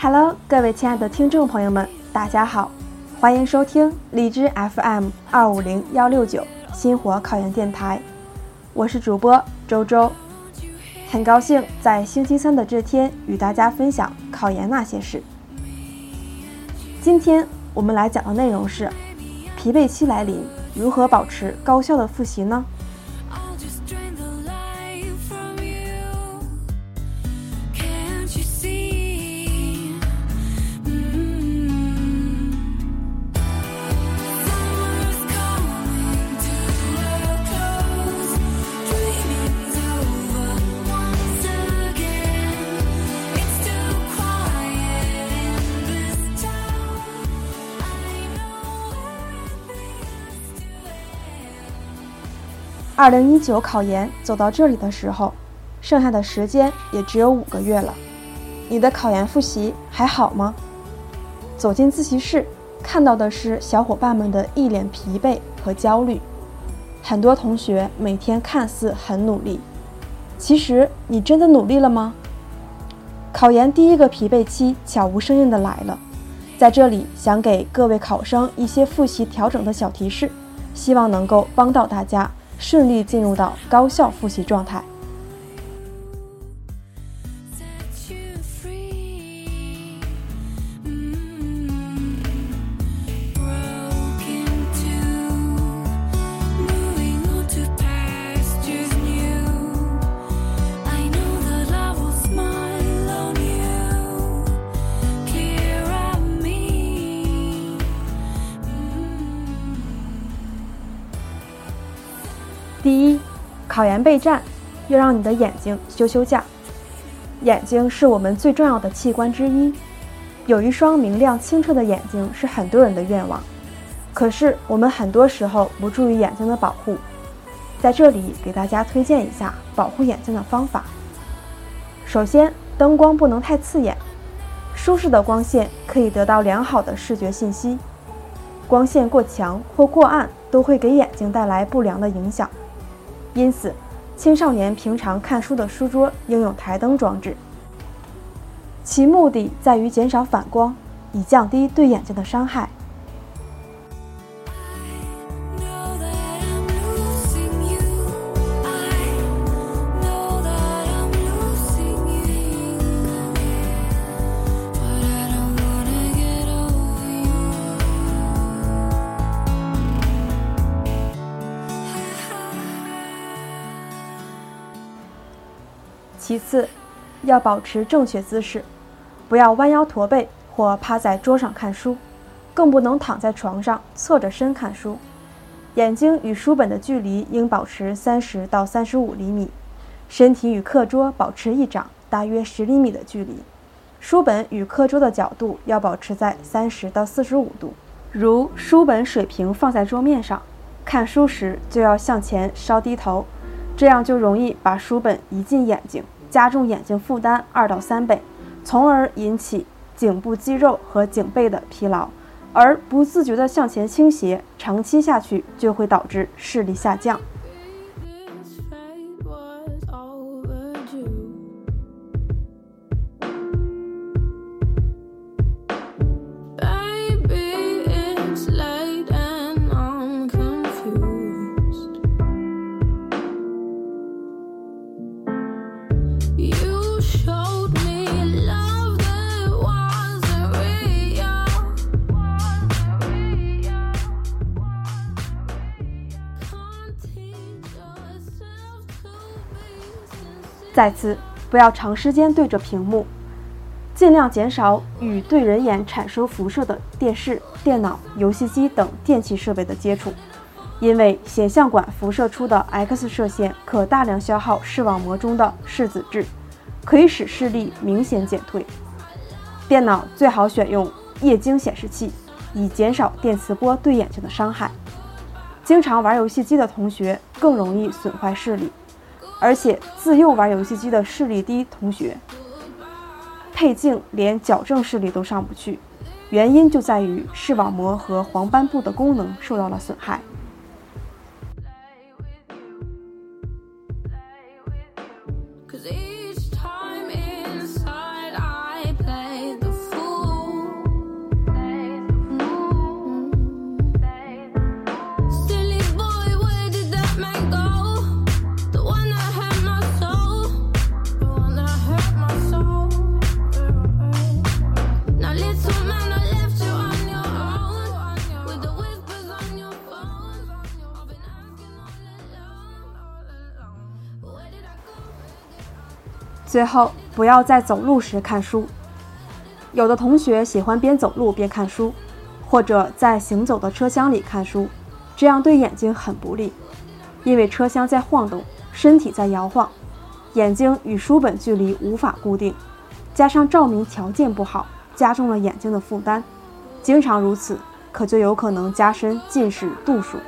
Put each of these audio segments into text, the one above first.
Hello，各位亲爱的听众朋友们，大家好，欢迎收听荔枝 FM 二五零幺六九新火考研电台，我是主播周周，很高兴在星期三的这天与大家分享考研那些事。今天我们来讲的内容是：疲惫期来临，如何保持高效的复习呢？二零一九考研走到这里的时候，剩下的时间也只有五个月了。你的考研复习还好吗？走进自习室，看到的是小伙伴们的一脸疲惫和焦虑。很多同学每天看似很努力，其实你真的努力了吗？考研第一个疲惫期悄无声息的来了，在这里想给各位考生一些复习调整的小提示，希望能够帮到大家。顺利进入到高效复习状态。考研备战，要让你的眼睛休休假。眼睛是我们最重要的器官之一，有一双明亮清澈的眼睛是很多人的愿望。可是我们很多时候不注意眼睛的保护，在这里给大家推荐一下保护眼睛的方法。首先，灯光不能太刺眼，舒适的光线可以得到良好的视觉信息，光线过强或过暗都会给眼睛带来不良的影响。因此，青少年平常看书的书桌应用台灯装置，其目的在于减少反光，以降低对眼睛的伤害。其次，要保持正确姿势，不要弯腰驼背或趴在桌上看书，更不能躺在床上侧着身看书。眼睛与书本的距离应保持三十到三十五厘米，身体与课桌保持一掌大约十厘米的距离。书本与课桌的角度要保持在三十到四十五度。如书本水平放在桌面上，看书时就要向前稍低头，这样就容易把书本移进眼睛。加重眼睛负担二到三倍，从而引起颈部肌肉和颈背的疲劳，而不自觉地向前倾斜，长期下去就会导致视力下降。再次，不要长时间对着屏幕，尽量减少与对人眼产生辐射的电视、电脑、游戏机等电器设备的接触，因为显像管辐射出的 X 射线可大量消耗视网膜中的视子质，可以使视力明显减退。电脑最好选用液晶显示器，以减少电磁波对眼睛的伤害。经常玩游戏机的同学更容易损坏视力。而且自幼玩游戏机的视力低同学，配镜连矫正视力都上不去，原因就在于视网膜和黄斑部的功能受到了损害。最后，不要在走路时看书。有的同学喜欢边走路边看书，或者在行走的车厢里看书，这样对眼睛很不利，因为车厢在晃动，身体在摇晃，眼睛与书本距离无法固定，加上照明条件不好，加重了眼睛的负担。经常如此，可就有可能加深近视度数。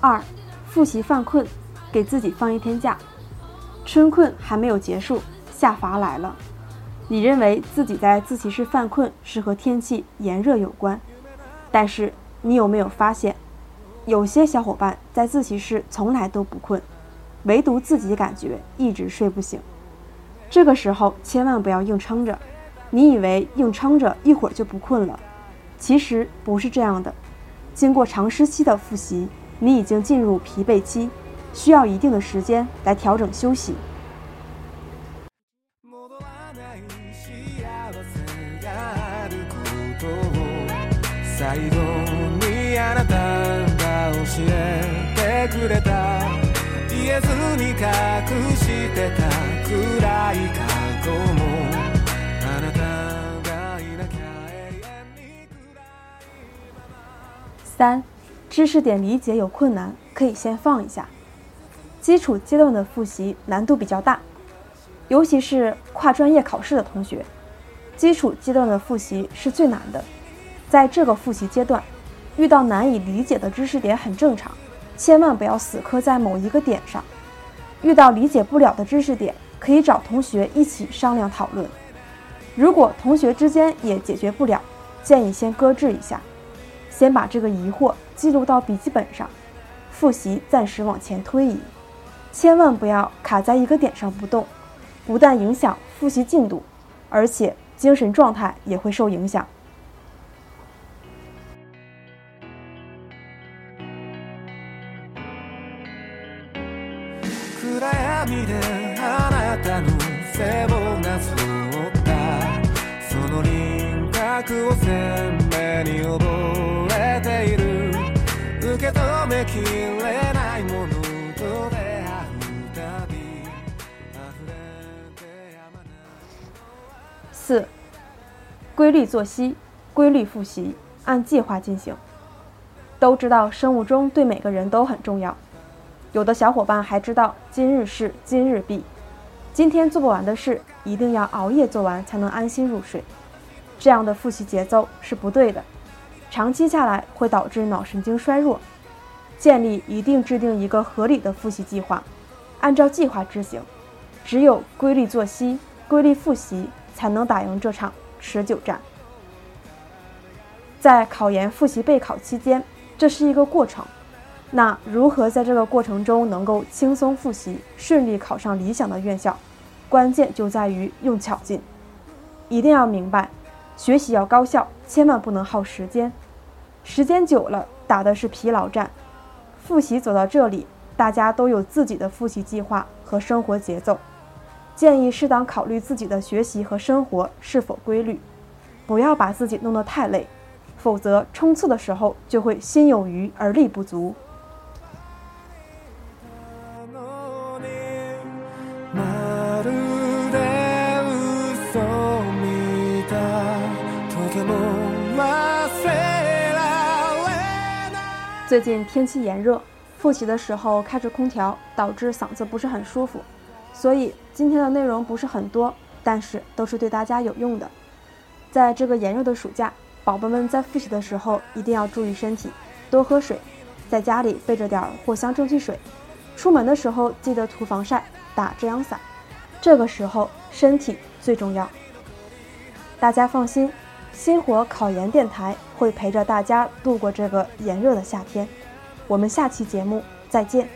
二，复习犯困，给自己放一天假。春困还没有结束，夏乏来了。你认为自己在自习室犯困是和天气炎热有关，但是你有没有发现，有些小伙伴在自习室从来都不困，唯独自己感觉一直睡不醒。这个时候千万不要硬撑着，你以为硬撑着一会儿就不困了，其实不是这样的。经过长时期的复习。你已经进入疲惫期，需要一定的时间来调整休息。三。知识点理解有困难，可以先放一下。基础阶段的复习难度比较大，尤其是跨专业考试的同学，基础阶段的复习是最难的。在这个复习阶段，遇到难以理解的知识点很正常，千万不要死磕在某一个点上。遇到理解不了的知识点，可以找同学一起商量讨论。如果同学之间也解决不了，建议先搁置一下。先把这个疑惑记录到笔记本上，复习暂时往前推移，千万不要卡在一个点上不动，不但影响复习进度，而且精神状态也会受影响。四、规律作息，规律复习，按计划进行。都知道生物钟对每个人都很重要，有的小伙伴还知道今日事今日毕，今天做不完的事一定要熬夜做完才能安心入睡。这样的复习节奏是不对的，长期下来会导致脑神经衰弱。建立一定制定一个合理的复习计划，按照计划执行。只有规律作息、规律复习，才能打赢这场持久战。在考研复习备考期间，这是一个过程。那如何在这个过程中能够轻松复习，顺利考上理想的院校？关键就在于用巧劲。一定要明白，学习要高效，千万不能耗时间。时间久了，打的是疲劳战。复习走到这里，大家都有自己的复习计划和生活节奏，建议适当考虑自己的学习和生活是否规律，不要把自己弄得太累，否则冲刺的时候就会心有余而力不足。最近天气炎热，复习的时候开着空调，导致嗓子不是很舒服，所以今天的内容不是很多，但是都是对大家有用的。在这个炎热的暑假，宝宝们在复习的时候一定要注意身体，多喝水，在家里备着点藿香正气水，出门的时候记得涂防晒、打遮阳伞，这个时候身体最重要。大家放心。星火考研电台会陪着大家度过这个炎热的夏天，我们下期节目再见。